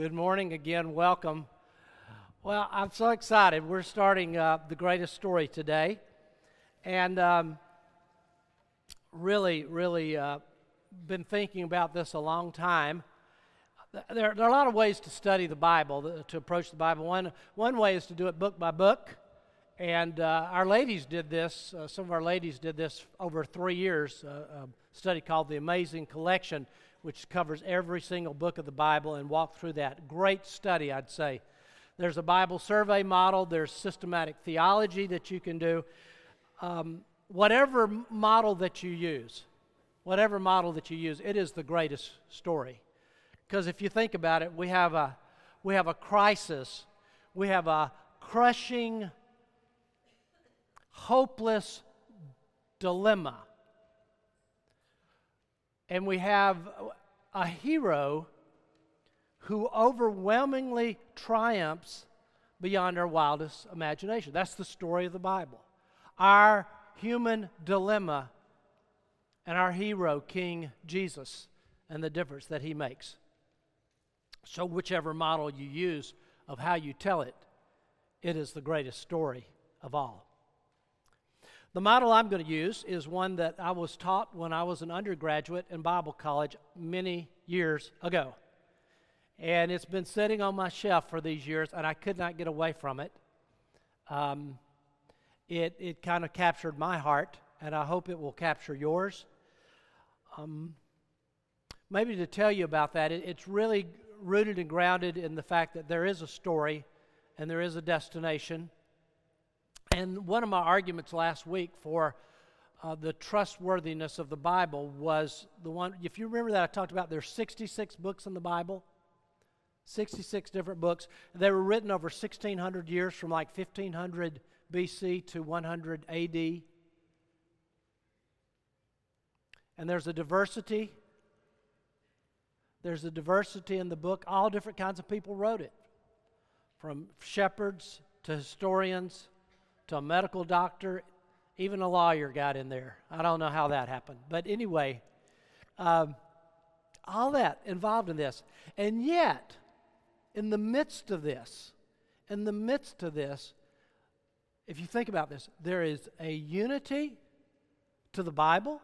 Good morning again. Welcome. Well, I'm so excited. We're starting uh, the greatest story today. And um, really, really uh, been thinking about this a long time. There, there, are a lot of ways to study the Bible, to approach the Bible. One, one way is to do it book by book. And uh, our ladies did this, uh, some of our ladies did this over three years, uh, a study called The Amazing Collection which covers every single book of the Bible and walk through that. Great study, I'd say. There's a Bible survey model, there's systematic theology that you can do. Um, whatever model that you use, whatever model that you use, it is the greatest story. Because if you think about it, we have a, we have a crisis, we have a crushing, hopeless dilemma and we have a hero who overwhelmingly triumphs beyond our wildest imagination. That's the story of the Bible. Our human dilemma and our hero, King Jesus, and the difference that he makes. So, whichever model you use of how you tell it, it is the greatest story of all. The model I'm going to use is one that I was taught when I was an undergraduate in Bible college many years ago. And it's been sitting on my shelf for these years, and I could not get away from it. Um, it it kind of captured my heart, and I hope it will capture yours. Um, maybe to tell you about that, it, it's really rooted and grounded in the fact that there is a story and there is a destination and one of my arguments last week for uh, the trustworthiness of the Bible was the one, if you remember that I talked about there's 66 books in the Bible, 66 different books. They were written over 1600 years from like 1500 BC to 100 AD. And there's a diversity. There's a diversity in the book. All different kinds of people wrote it, from shepherds to historians to a medical doctor, even a lawyer got in there. I don't know how that happened. But anyway, um, all that involved in this. And yet, in the midst of this, in the midst of this, if you think about this, there is a unity to the Bible,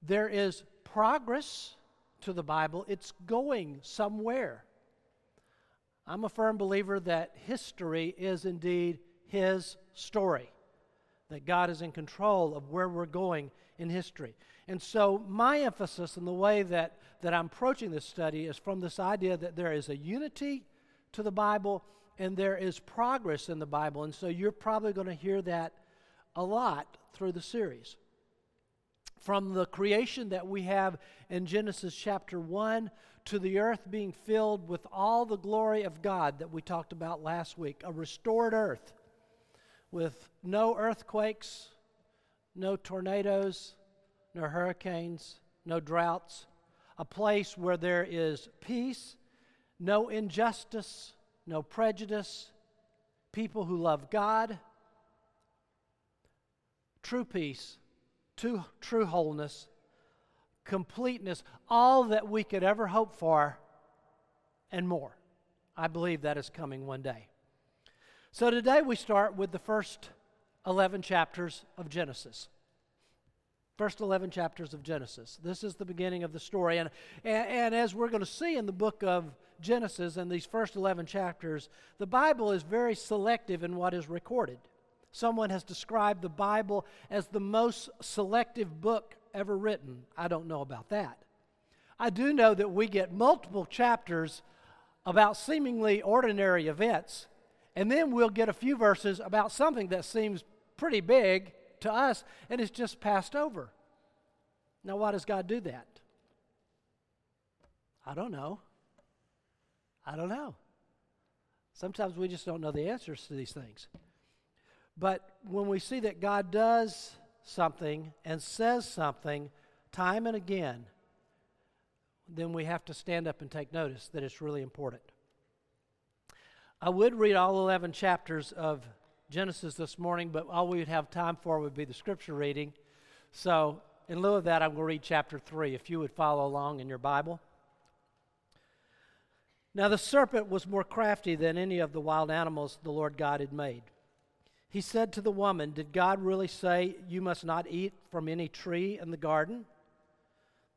there is progress to the Bible, it's going somewhere. I'm a firm believer that history is indeed His story, that God is in control of where we're going in history. And so, my emphasis in the way that, that I'm approaching this study is from this idea that there is a unity to the Bible and there is progress in the Bible. And so, you're probably going to hear that a lot through the series. From the creation that we have in Genesis chapter 1 to the earth being filled with all the glory of God that we talked about last week, a restored earth with no earthquakes, no tornadoes, no hurricanes, no droughts, a place where there is peace, no injustice, no prejudice, people who love God, true peace, true, true wholeness, completeness, all that we could ever hope for, and more. I believe that is coming one day. So today we start with the first 11 chapters of Genesis. First 11 chapters of Genesis. This is the beginning of the story. And, and, and as we're going to see in the book of Genesis in these first 11 chapters, the Bible is very selective in what is recorded. Someone has described the Bible as the most selective book ever written. I don't know about that. I do know that we get multiple chapters about seemingly ordinary events, and then we'll get a few verses about something that seems pretty big to us and it's just passed over. Now, why does God do that? I don't know. I don't know. Sometimes we just don't know the answers to these things. But when we see that God does something and says something time and again, then we have to stand up and take notice that it's really important. I would read all 11 chapters of Genesis this morning, but all we would have time for would be the scripture reading. So, in lieu of that, I'm going to read chapter 3, if you would follow along in your Bible. Now the serpent was more crafty than any of the wild animals the Lord God had made. He said to the woman, Did God really say, You must not eat from any tree in the garden?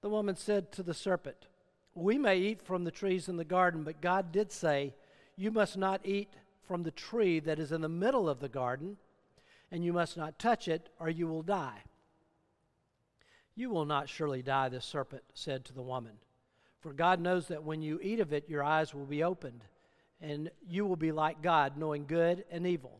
The woman said to the serpent, We may eat from the trees in the garden, but God did say, You must not eat from the tree that is in the middle of the garden, and you must not touch it, or you will die. You will not surely die, the serpent said to the woman. For God knows that when you eat of it, your eyes will be opened, and you will be like God, knowing good and evil.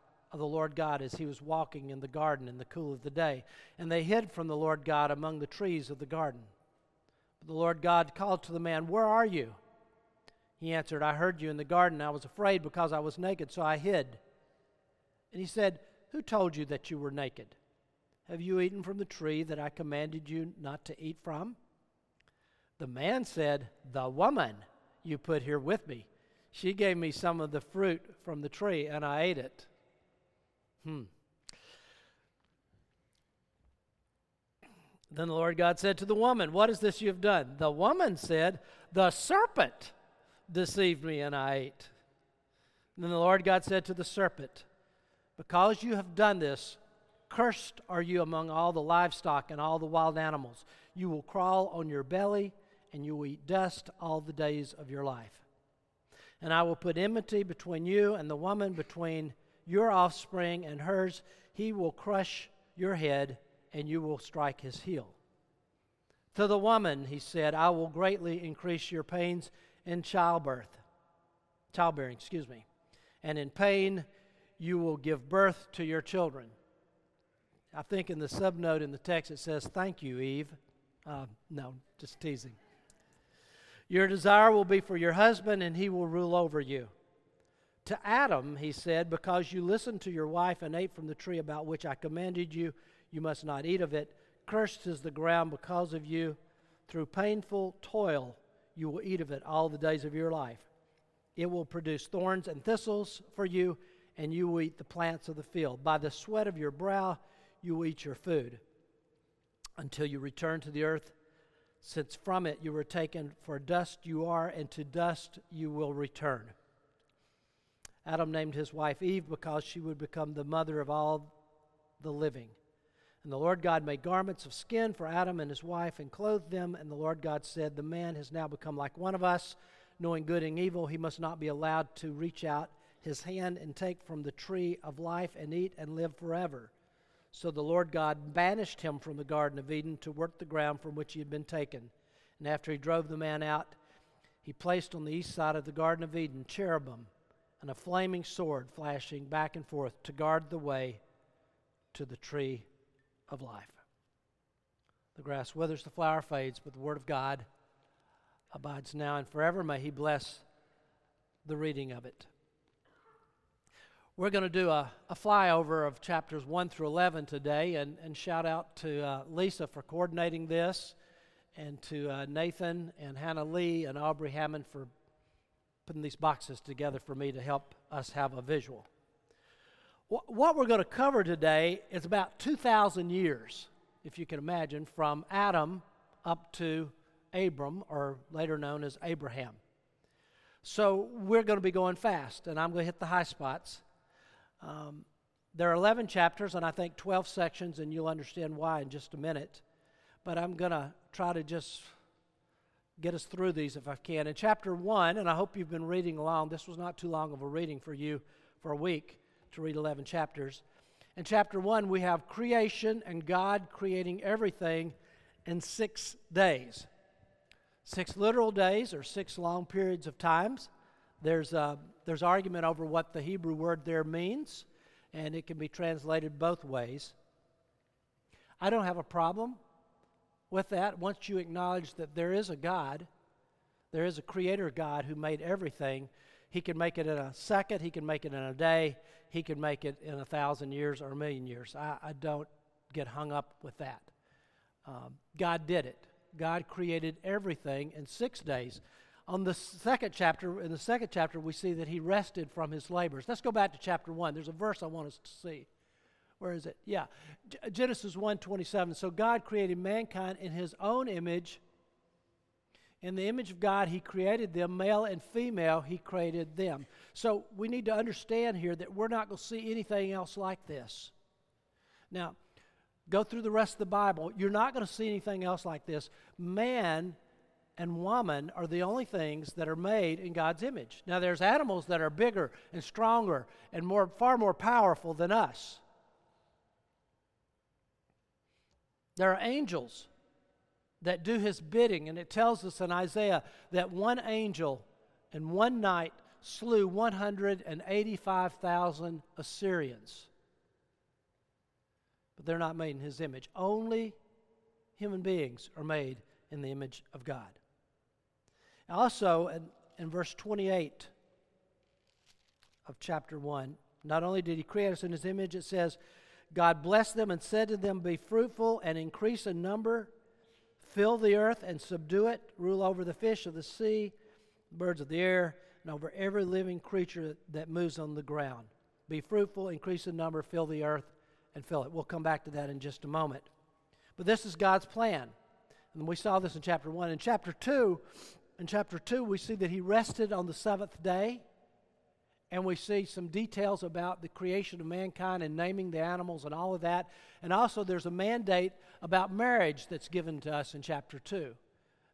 of the Lord God as he was walking in the garden in the cool of the day, and they hid from the Lord God among the trees of the garden. But the Lord God called to the man, Where are you? He answered, I heard you in the garden. I was afraid because I was naked, so I hid. And he said, Who told you that you were naked? Have you eaten from the tree that I commanded you not to eat from? The man said, The woman you put here with me, she gave me some of the fruit from the tree, and I ate it. Hmm. Then the Lord God said to the woman, What is this you have done? The woman said, The serpent deceived me, and I ate. Then the Lord God said to the serpent, Because you have done this, cursed are you among all the livestock and all the wild animals. You will crawl on your belly and you will eat dust all the days of your life. And I will put enmity between you and the woman, between your offspring and hers. He will crush your head, and you will strike his heel. To the woman, he said, I will greatly increase your pains in childbirth, childbearing, excuse me. And in pain, you will give birth to your children. I think in the subnote in the text it says, Thank you, Eve. Uh, no, just teasing. Your desire will be for your husband, and he will rule over you. To Adam, he said, Because you listened to your wife and ate from the tree about which I commanded you, you must not eat of it. Cursed is the ground because of you. Through painful toil, you will eat of it all the days of your life. It will produce thorns and thistles for you, and you will eat the plants of the field. By the sweat of your brow, you will eat your food until you return to the earth since from it you were taken, for dust you are, and to dust you will return. Adam named his wife Eve because she would become the mother of all the living. And the Lord God made garments of skin for Adam and his wife and clothed them. And the Lord God said, The man has now become like one of us, knowing good and evil. He must not be allowed to reach out his hand and take from the tree of life and eat and live forever. So the Lord God banished him from the Garden of Eden to work the ground from which he had been taken. And after he drove the man out, he placed on the east side of the Garden of Eden cherubim and a flaming sword flashing back and forth to guard the way to the tree of life. The grass withers, the flower fades, but the word of God abides now and forever. May he bless the reading of it. We're going to do a, a flyover of chapters 1 through 11 today, and, and shout out to uh, Lisa for coordinating this, and to uh, Nathan and Hannah Lee and Aubrey Hammond for putting these boxes together for me to help us have a visual. What we're going to cover today is about 2,000 years, if you can imagine, from Adam up to Abram, or later known as Abraham. So we're going to be going fast, and I'm going to hit the high spots. Um, there are 11 chapters and I think 12 sections, and you'll understand why in just a minute. But I'm going to try to just get us through these if I can. In chapter 1, and I hope you've been reading along, this was not too long of a reading for you for a week to read 11 chapters. In chapter 1, we have creation and God creating everything in six days. Six literal days or six long periods of times. There's, a, there's argument over what the Hebrew word there means, and it can be translated both ways. I don't have a problem with that once you acknowledge that there is a God, there is a creator God who made everything. He can make it in a second, He can make it in a day, He can make it in a thousand years or a million years. I, I don't get hung up with that. Um, God did it. God created everything in six days. On the second chapter, in the second chapter, we see that he rested from his labors. Let's go back to chapter one. There's a verse I want us to see. Where is it? Yeah, Genesis 1:27. So God created mankind in His own image. In the image of God, He created them, male and female. He created them. So we need to understand here that we're not going to see anything else like this. Now, go through the rest of the Bible. You're not going to see anything else like this. Man and woman are the only things that are made in God's image. Now, there's animals that are bigger and stronger and more, far more powerful than us. There are angels that do his bidding, and it tells us in Isaiah that one angel in one night slew 185,000 Assyrians but they're not made in his image. Only human beings are made in the image of God. Also, in, in verse 28 of chapter 1, not only did he create us in his image, it says, God blessed them and said to them, Be fruitful and increase in number, fill the earth and subdue it, rule over the fish of the sea, birds of the air, and over every living creature that moves on the ground. Be fruitful, increase in number, fill the earth, and fill it. We'll come back to that in just a moment. But this is God's plan. And we saw this in chapter 1. In chapter 2, in chapter 2, we see that he rested on the seventh day. And we see some details about the creation of mankind and naming the animals and all of that. And also, there's a mandate about marriage that's given to us in chapter 2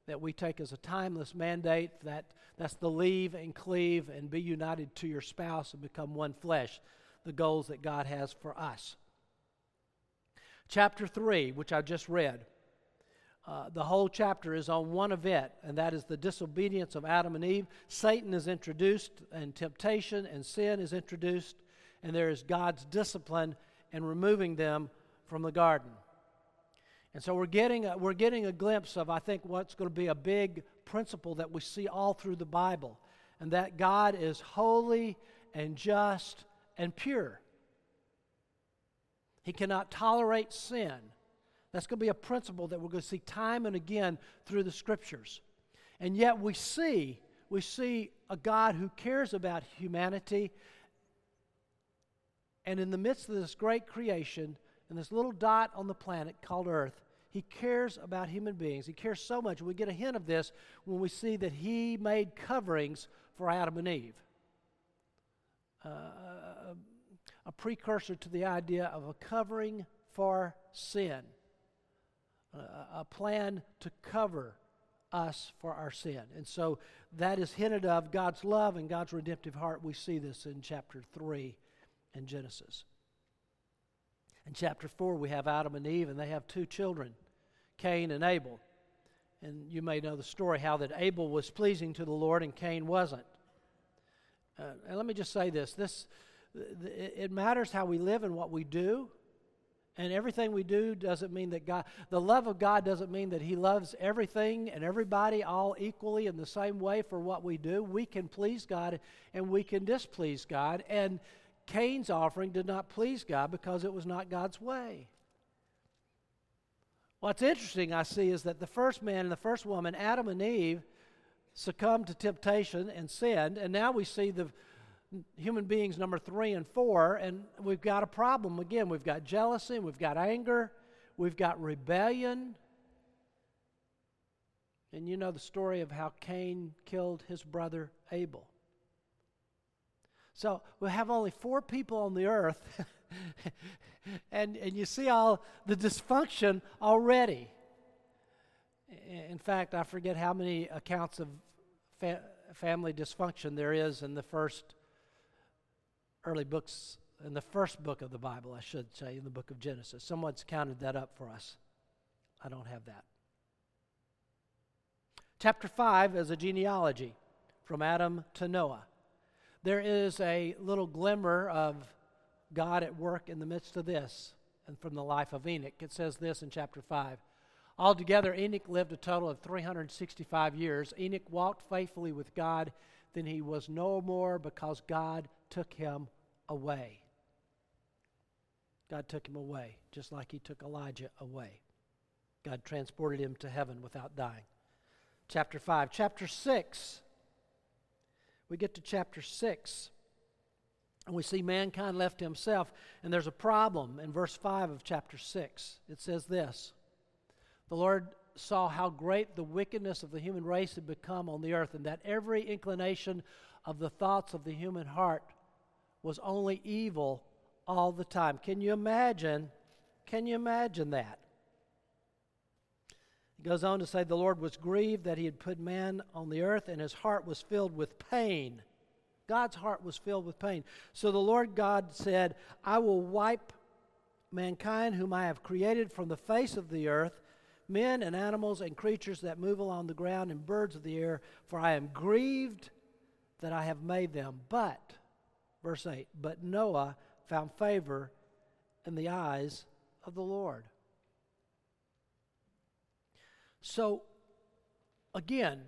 that we take as a timeless mandate. That, that's the leave and cleave and be united to your spouse and become one flesh, the goals that God has for us. Chapter 3, which I just read, uh, the whole chapter is on one event, and that is the disobedience of Adam and Eve. Satan is introduced, and temptation and sin is introduced, and there is God's discipline in removing them from the garden. And so we're getting a, we're getting a glimpse of, I think, what's going to be a big principle that we see all through the Bible, and that God is holy and just and pure. He cannot tolerate sin. That's going to be a principle that we're going to see time and again through the scriptures. And yet we see we see a God who cares about humanity. And in the midst of this great creation, and this little dot on the planet called Earth, he cares about human beings. He cares so much. We get a hint of this when we see that he made coverings for Adam and Eve. Uh, a precursor to the idea of a covering for sin, a plan to cover us for our sin. And so that is hinted of God's love and God's redemptive heart. We see this in chapter 3 in Genesis. In chapter 4, we have Adam and Eve, and they have two children, Cain and Abel. And you may know the story how that Abel was pleasing to the Lord and Cain wasn't. Uh, and let me just say this this it matters how we live and what we do. And everything we do doesn't mean that God, the love of God doesn't mean that He loves everything and everybody all equally in the same way for what we do. We can please God and we can displease God. And Cain's offering did not please God because it was not God's way. What's interesting, I see, is that the first man and the first woman, Adam and Eve, succumbed to temptation and sinned. And now we see the human beings number three and four, and we've got a problem again. We've got jealousy, we've got anger, we've got rebellion. And you know the story of how Cain killed his brother Abel. So we have only four people on the earth, and, and you see all the dysfunction already. In fact, I forget how many accounts of fa- family dysfunction there is in the first early books, in the first book of the Bible, I should say, in the book of Genesis. Someone's counted that up for us. I don't have that. Chapter 5 is a genealogy from Adam to Noah. There is a little glimmer of God at work in the midst of this, and from the life of Enoch. It says this in chapter 5. Altogether, Enoch lived a total of 365 years. Enoch walked faithfully with God then he was no more because God took him away. God took him away, just like he took Elijah away. God transported him to heaven without dying. Chapter 5. Chapter 6. We get to chapter 6, and we see mankind left himself, and there's a problem in verse 5 of chapter 6. It says this The Lord saw how great the wickedness of the human race had become on the earth, and that every inclination of the thoughts of the human heart was only evil all the time. Can you imagine? Can you imagine that? He goes on to say, The Lord was grieved that he had put man on the earth, and his heart was filled with pain. God's heart was filled with pain. So the Lord God said, I will wipe mankind, whom I have created from the face of the earth, men and animals and creatures that move along the ground and birds of the air, for I am grieved that I have made them. But, verse 8, but Noah found favor in the eyes of the Lord. So, again,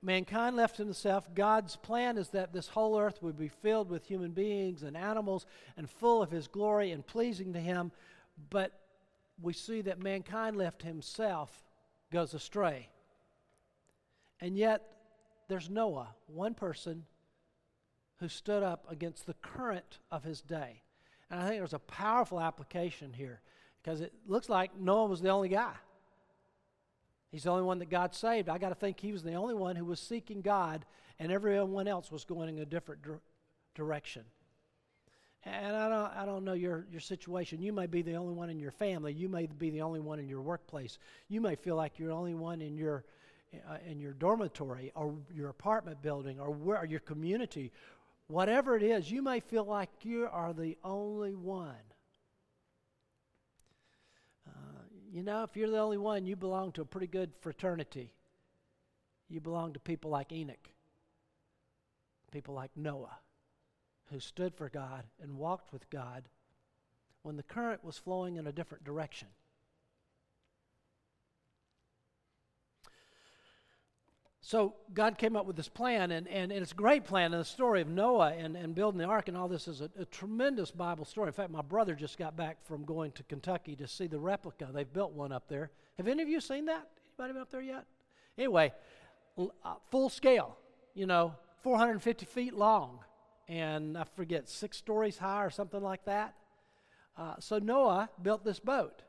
mankind left to itself, God's plan is that this whole earth would be filled with human beings and animals and full of His glory and pleasing to Him. But we see that mankind left himself goes astray. And yet, there's Noah, one person who stood up against the current of his day. And I think there's a powerful application here because it looks like Noah was the only guy. He's the only one that God saved. I got to think he was the only one who was seeking God, and everyone else was going in a different direction. And I don't, I don't know your, your situation. You may be the only one in your family. You may be the only one in your workplace. You may feel like you're the only one in your, uh, in your dormitory or your apartment building or, where, or your community Whatever it is, you may feel like you are the only one. Uh, you know, if you're the only one, you belong to a pretty good fraternity. You belong to people like Enoch, people like Noah, who stood for God and walked with God when the current was flowing in a different direction. So God came up with this plan, and, and, and, it's a great plan. And the story of Noah and, and building the ark and all this is a, a, tremendous Bible story. In fact, my brother just got back from going to Kentucky to see the replica. They've built one up there. Have any of you seen that? Anybody been up there yet? Anyway, uh, full scale, you know, 450 feet long, and I forget, six stories high or something like that. Uh, so Noah built this boat.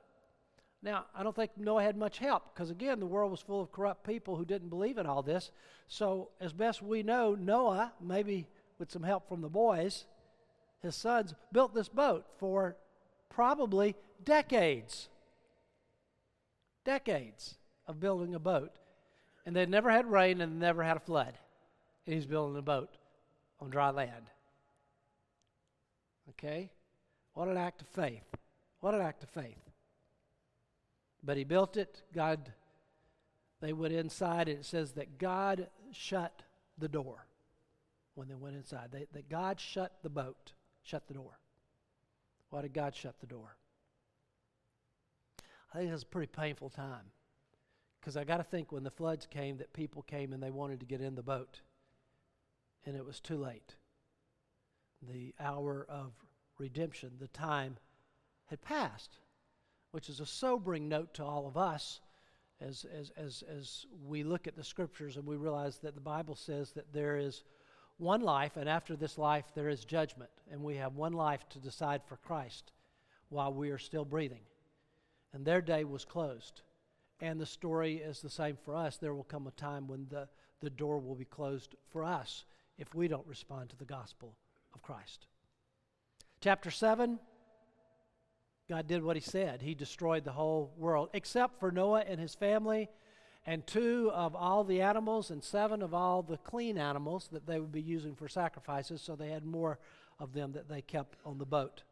Now, I don't think Noah had much help because, again, the world was full of corrupt people who didn't believe in all this. So, as best we know, Noah, maybe with some help from the boys, his sons, built this boat for probably decades. Decades of building a boat. And they'd never had rain and never had a flood. And he's building a boat on dry land. Okay? What an act of faith. What an act of faith. But he built it. God, they went inside, and it says that God shut the door when they went inside. They, that God shut the boat, shut the door. Why did God shut the door? I think was a pretty painful time. Because I got to think when the floods came that people came and they wanted to get in the boat. And it was too late. The hour of redemption, the time had passed which is a sobering note to all of us as, as, as, as we look at the scriptures and we realize that the Bible says that there is one life, and after this life, there is judgment. And we have one life to decide for Christ while we are still breathing. And their day was closed. And the story is the same for us. There will come a time when the, the door will be closed for us if we don't respond to the gospel of Christ. Chapter 7 God did what he said. He destroyed the whole world, except for Noah and his family, and two of all the animals, and seven of all the clean animals that they would be using for sacrifices, so they had more of them that they kept on the boat.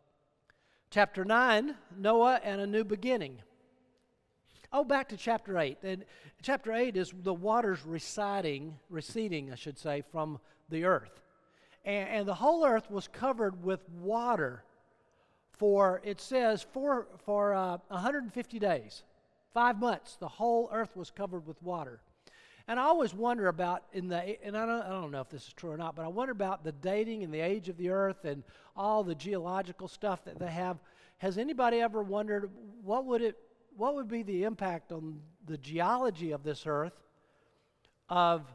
Chapter 9 Noah and a new beginning. Oh, back to chapter 8. And chapter 8 is the waters receding, receding, I should say, from the earth. And, and the whole earth was covered with water for, it says, for, for uh, 150 days, five months, the whole earth was covered with water. And I always wonder about in the and I don't, I don't know if this is true or not, but I wonder about the dating and the age of the earth and all the geological stuff that they have. Has anybody ever wondered what would it what would be the impact on the geology of this earth of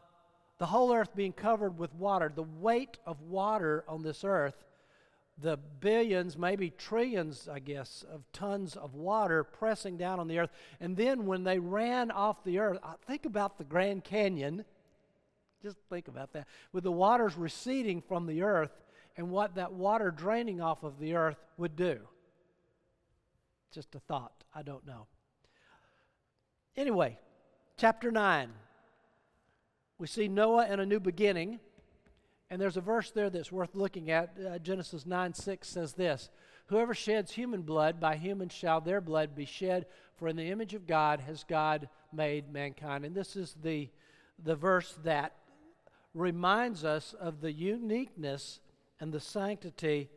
the whole earth being covered with water, the weight of water on this earth, the billions, maybe trillions, I guess, of tons of water pressing down on the earth. And then when they ran off the earth, think about the Grand Canyon. Just think about that. With the waters receding from the earth and what that water draining off of the earth would do. Just a thought. I don't know. Anyway, chapter 9. We see Noah and a new beginning. And there's a verse there that's worth looking at. Uh, Genesis 9 6 says this Whoever sheds human blood, by human shall their blood be shed, for in the image of God has God made mankind. And this is the, the verse that reminds us of the uniqueness and the sanctity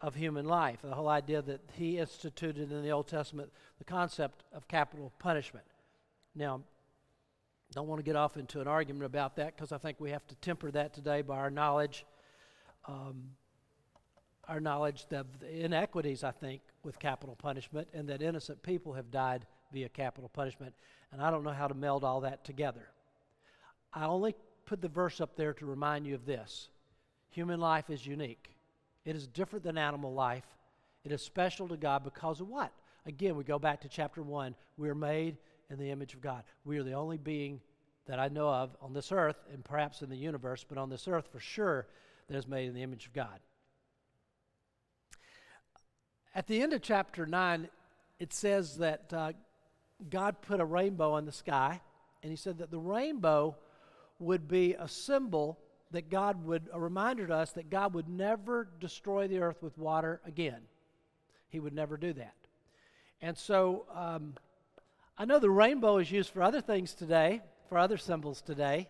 of human life. The whole idea that he instituted in the Old Testament the concept of capital punishment. Now, don't want to get off into an argument about that because I think we have to temper that today by our knowledge, um, our knowledge of the inequities, I think, with capital punishment and that innocent people have died via capital punishment. And I don't know how to meld all that together. I only put the verse up there to remind you of this human life is unique, it is different than animal life. It is special to God because of what? Again, we go back to chapter 1. We're made in the image of God. We are the only being that I know of on this earth, and perhaps in the universe, but on this earth for sure, that is made in the image of God. At the end of chapter 9, it says that uh, God put a rainbow in the sky, and He said that the rainbow would be a symbol that God would, a reminder to us that God would never destroy the earth with water again. He would never do that. And so, um, I know the rainbow is used for other things today, for other symbols today,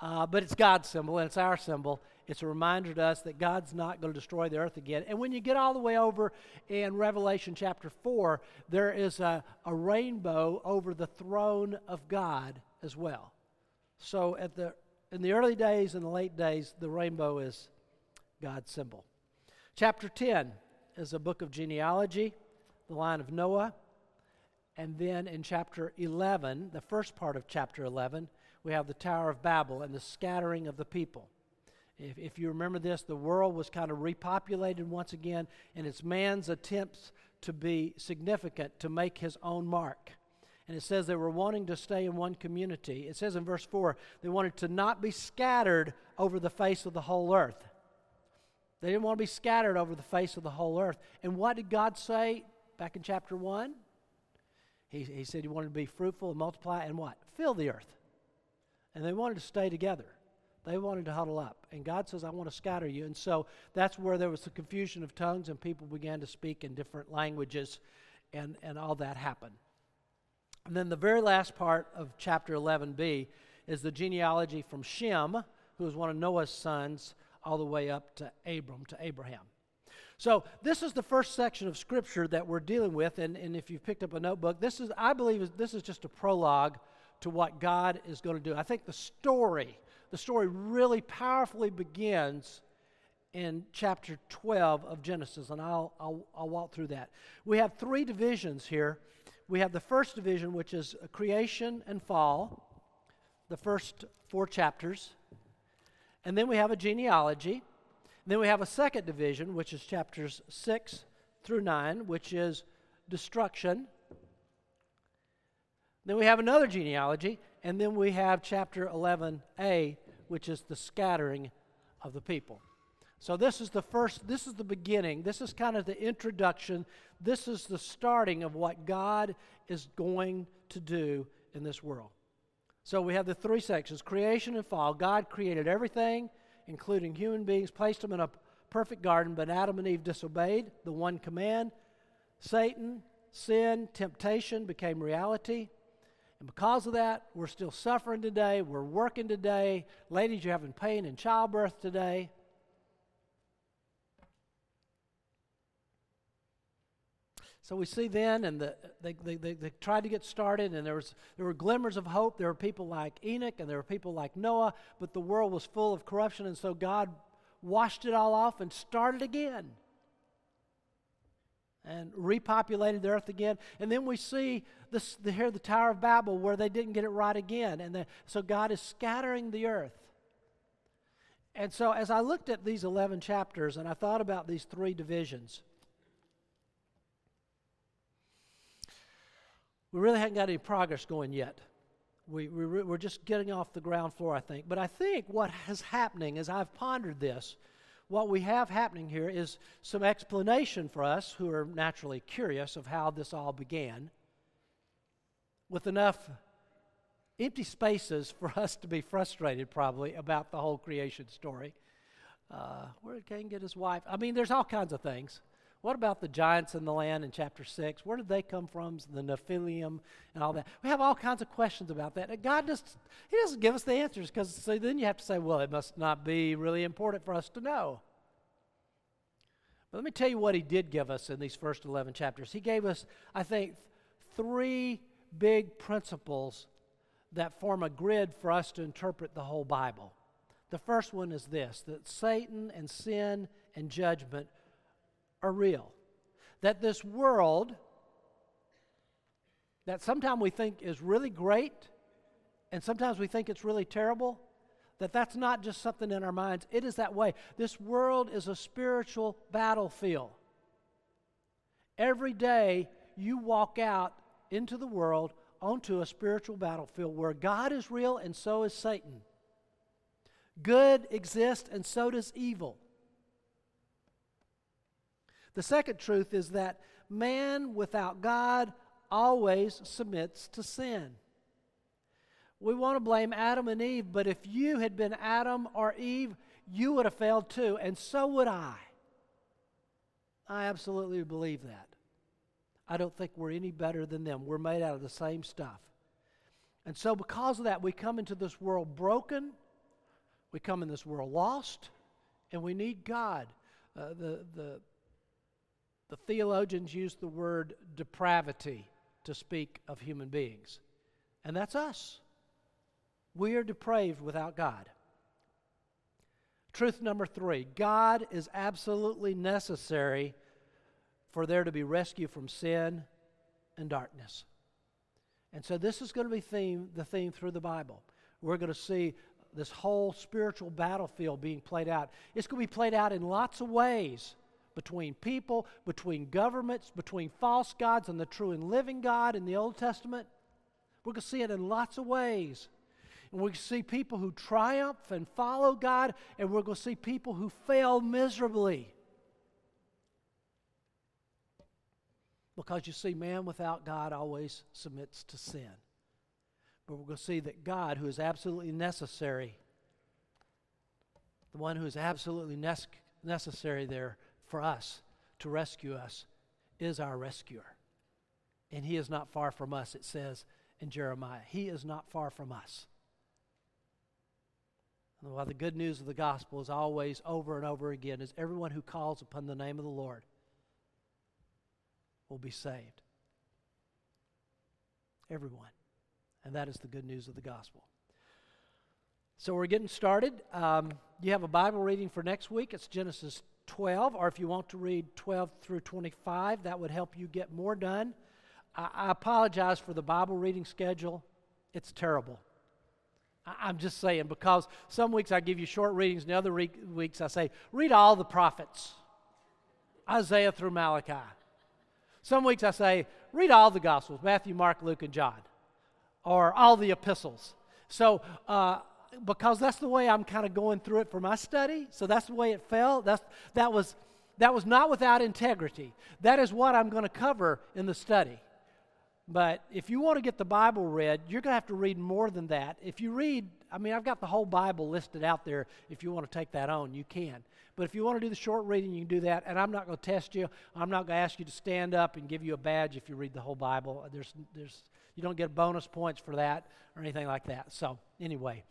uh, but it's God's symbol and it's our symbol. It's a reminder to us that God's not going to destroy the earth again. And when you get all the way over in Revelation chapter 4, there is a, a rainbow over the throne of God as well. So at the, in the early days and the late days, the rainbow is God's symbol. Chapter 10 is a book of genealogy, the line of Noah. And then in chapter 11, the first part of chapter 11, we have the Tower of Babel and the scattering of the people. If, if you remember this, the world was kind of repopulated once again, and it's man's attempts to be significant, to make his own mark. And it says they were wanting to stay in one community. It says in verse 4 they wanted to not be scattered over the face of the whole earth. They didn't want to be scattered over the face of the whole earth. And what did God say back in chapter 1? He, he said he wanted to be fruitful and multiply and what? Fill the earth. And they wanted to stay together. They wanted to huddle up. And God says, I want to scatter you. And so that's where there was the confusion of tongues and people began to speak in different languages and, and all that happened. And then the very last part of chapter 11b is the genealogy from Shem, who was one of Noah's sons, all the way up to Abram, to Abraham. So this is the first section of Scripture that we're dealing with, and, and if you've picked up a notebook, this is, I believe, is, this is just a prologue to what God is going to do. I think the story, the story really powerfully begins in chapter 12 of Genesis, and I'll, I'll, I'll walk through that. We have three divisions here. We have the first division, which is creation and fall, the first four chapters. And then we have a genealogy. Then we have a second division, which is chapters 6 through 9, which is destruction. Then we have another genealogy, and then we have chapter 11a, which is the scattering of the people. So this is the first, this is the beginning. This is kind of the introduction. This is the starting of what God is going to do in this world. So we have the three sections creation and fall. God created everything including human beings, placed them in a perfect garden, but Adam and Eve disobeyed the one command. Satan, sin, temptation became reality. And because of that, we're still suffering today. We're working today. Ladies, you're having pain in childbirth today. So we see then, and the, they, they, they, they, tried to get started, and there, was, there were glimmers of hope. There were people like Enoch, and there were people like Noah, but the world was full of corruption, and so God washed it all off and started again and repopulated the earth again. And then we see this, the, here the Tower of Babel where they didn't get it right again. And the, so God is scattering the earth. And so as I looked at these 11 chapters and I thought about these three divisions, we really haven't got any progress going yet. We, we, we're just getting off the ground floor, I think. But I think what is happening as I've pondered this, what we have happening here is some explanation for us who are naturally curious of how this all began, with enough empty spaces for us to be frustrated, probably, about the whole creation story. Uh, where did Cain get his wife? I mean, there's all kinds of things. What about the giants in the land in chapter 6? Where did they come from? The Nephilim and all that. We have all kinds of questions about that. And God just, He doesn't give us the answers because so then you have to say, well, it must not be really important for us to know. But let me tell you what He did give us in these first 11 chapters. He gave us, I think, three big principles that form a grid for us to interpret the whole Bible. The first one is this that Satan and sin and judgment are real. That this world, that sometimes we think is really great, and sometimes we think it's really terrible, that that's not just something in our minds. It is that way. This world is a spiritual battlefield. Every day you walk out into the world onto a spiritual battlefield where God is real and so is Satan. Good exists and so does evil. The second truth is that man without God always submits to sin. We want to blame Adam and Eve, but if you had been Adam or Eve, you would have failed too, and so would I. I absolutely believe that. I don't think we're any better than them. We're made out of the same stuff. And so, because of that, we come into this world broken, we come in this world lost, and we need God. Uh, the, the the theologians use the word depravity to speak of human beings, and that's us. We are depraved without God. Truth number three God is absolutely necessary for there to be rescue from sin and darkness. And so this is going to be theme, the theme through the Bible. We're going to see this whole spiritual battlefield being played out. It's going to be played out in lots of ways between people, between governments, between false gods and the true and living God in the Old Testament. We're going to see it in lots of ways. And we see people who triumph and follow God, and we're going to see people who fail miserably. Because you see, man without God always submits to sin. But we're going to see that God, who is absolutely necessary, the one who is absolutely necessary there, for us to rescue us is our rescuer. And he is not far from us, it says in Jeremiah. He is not far from us. And while the good news of the gospel is always over and over again is everyone who calls upon the name of the Lord will be saved. Everyone. And that is the good news of the gospel. So we're getting started. Um, you have a Bible reading for next week. It's Genesis 12, or if you want to read 12 through 25, that would help you get more done. I, apologize for the Bible reading schedule, it's terrible. I, am just saying, because some weeks I give you short readings, and the other re- weeks I say, read all the prophets, Isaiah through Malachi. Some weeks I say, read all the Gospels Matthew, Mark, Luke, and John, or all the epistles. So, uh, because that's the way I'm kind of going through it for my study. So that's the way it fell. That's, that, was, that was not without integrity. That is what I'm going to cover in the study. But if you want to get the Bible read, you're going to have to read more than that. If you read, I mean, I've got the whole Bible listed out there. If you want to take that on, you can. But if you want to do the short reading, you can do that. And I'm not going to test you. I'm not going to ask you to stand up and give you a badge if you read the whole Bible. There's, there's, you don't get bonus points for that or anything like that. So, anyway.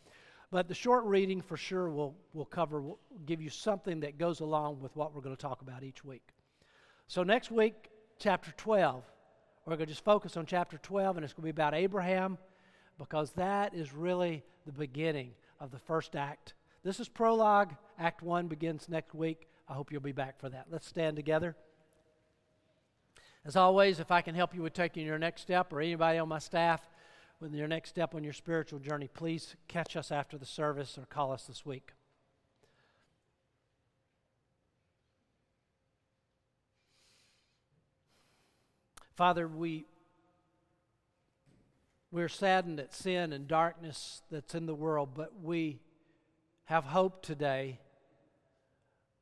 But the short reading for sure will, will cover, will give you something that goes along with what we're going to talk about each week. So next week, chapter 12. We're going to just focus on chapter 12, and it's going to be about Abraham because that is really the beginning of the first act. This is prologue. Act 1 begins next week. I hope you'll be back for that. Let's stand together. As always, if I can help you with taking your next step or anybody on my staff with your next step on your spiritual journey, please catch us after the service or call us this week. Father, we we're saddened at sin and darkness that's in the world, but we have hope today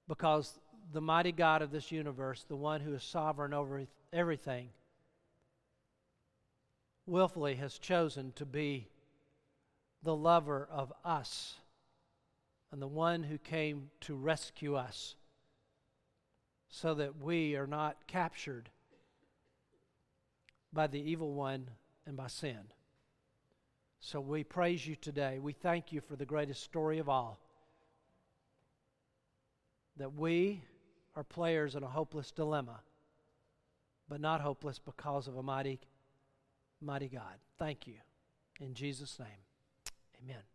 because the mighty God of this universe, the one who is sovereign over everything, willfully has chosen to be the lover of us and the one who came to rescue us so that we are not captured by the evil one and by sin. So we praise you today. We thank you for the greatest story of all that we are players in a hopeless dilemma, but not hopeless because of a mighty, mighty God. Thank you. In Jesus' name, amen.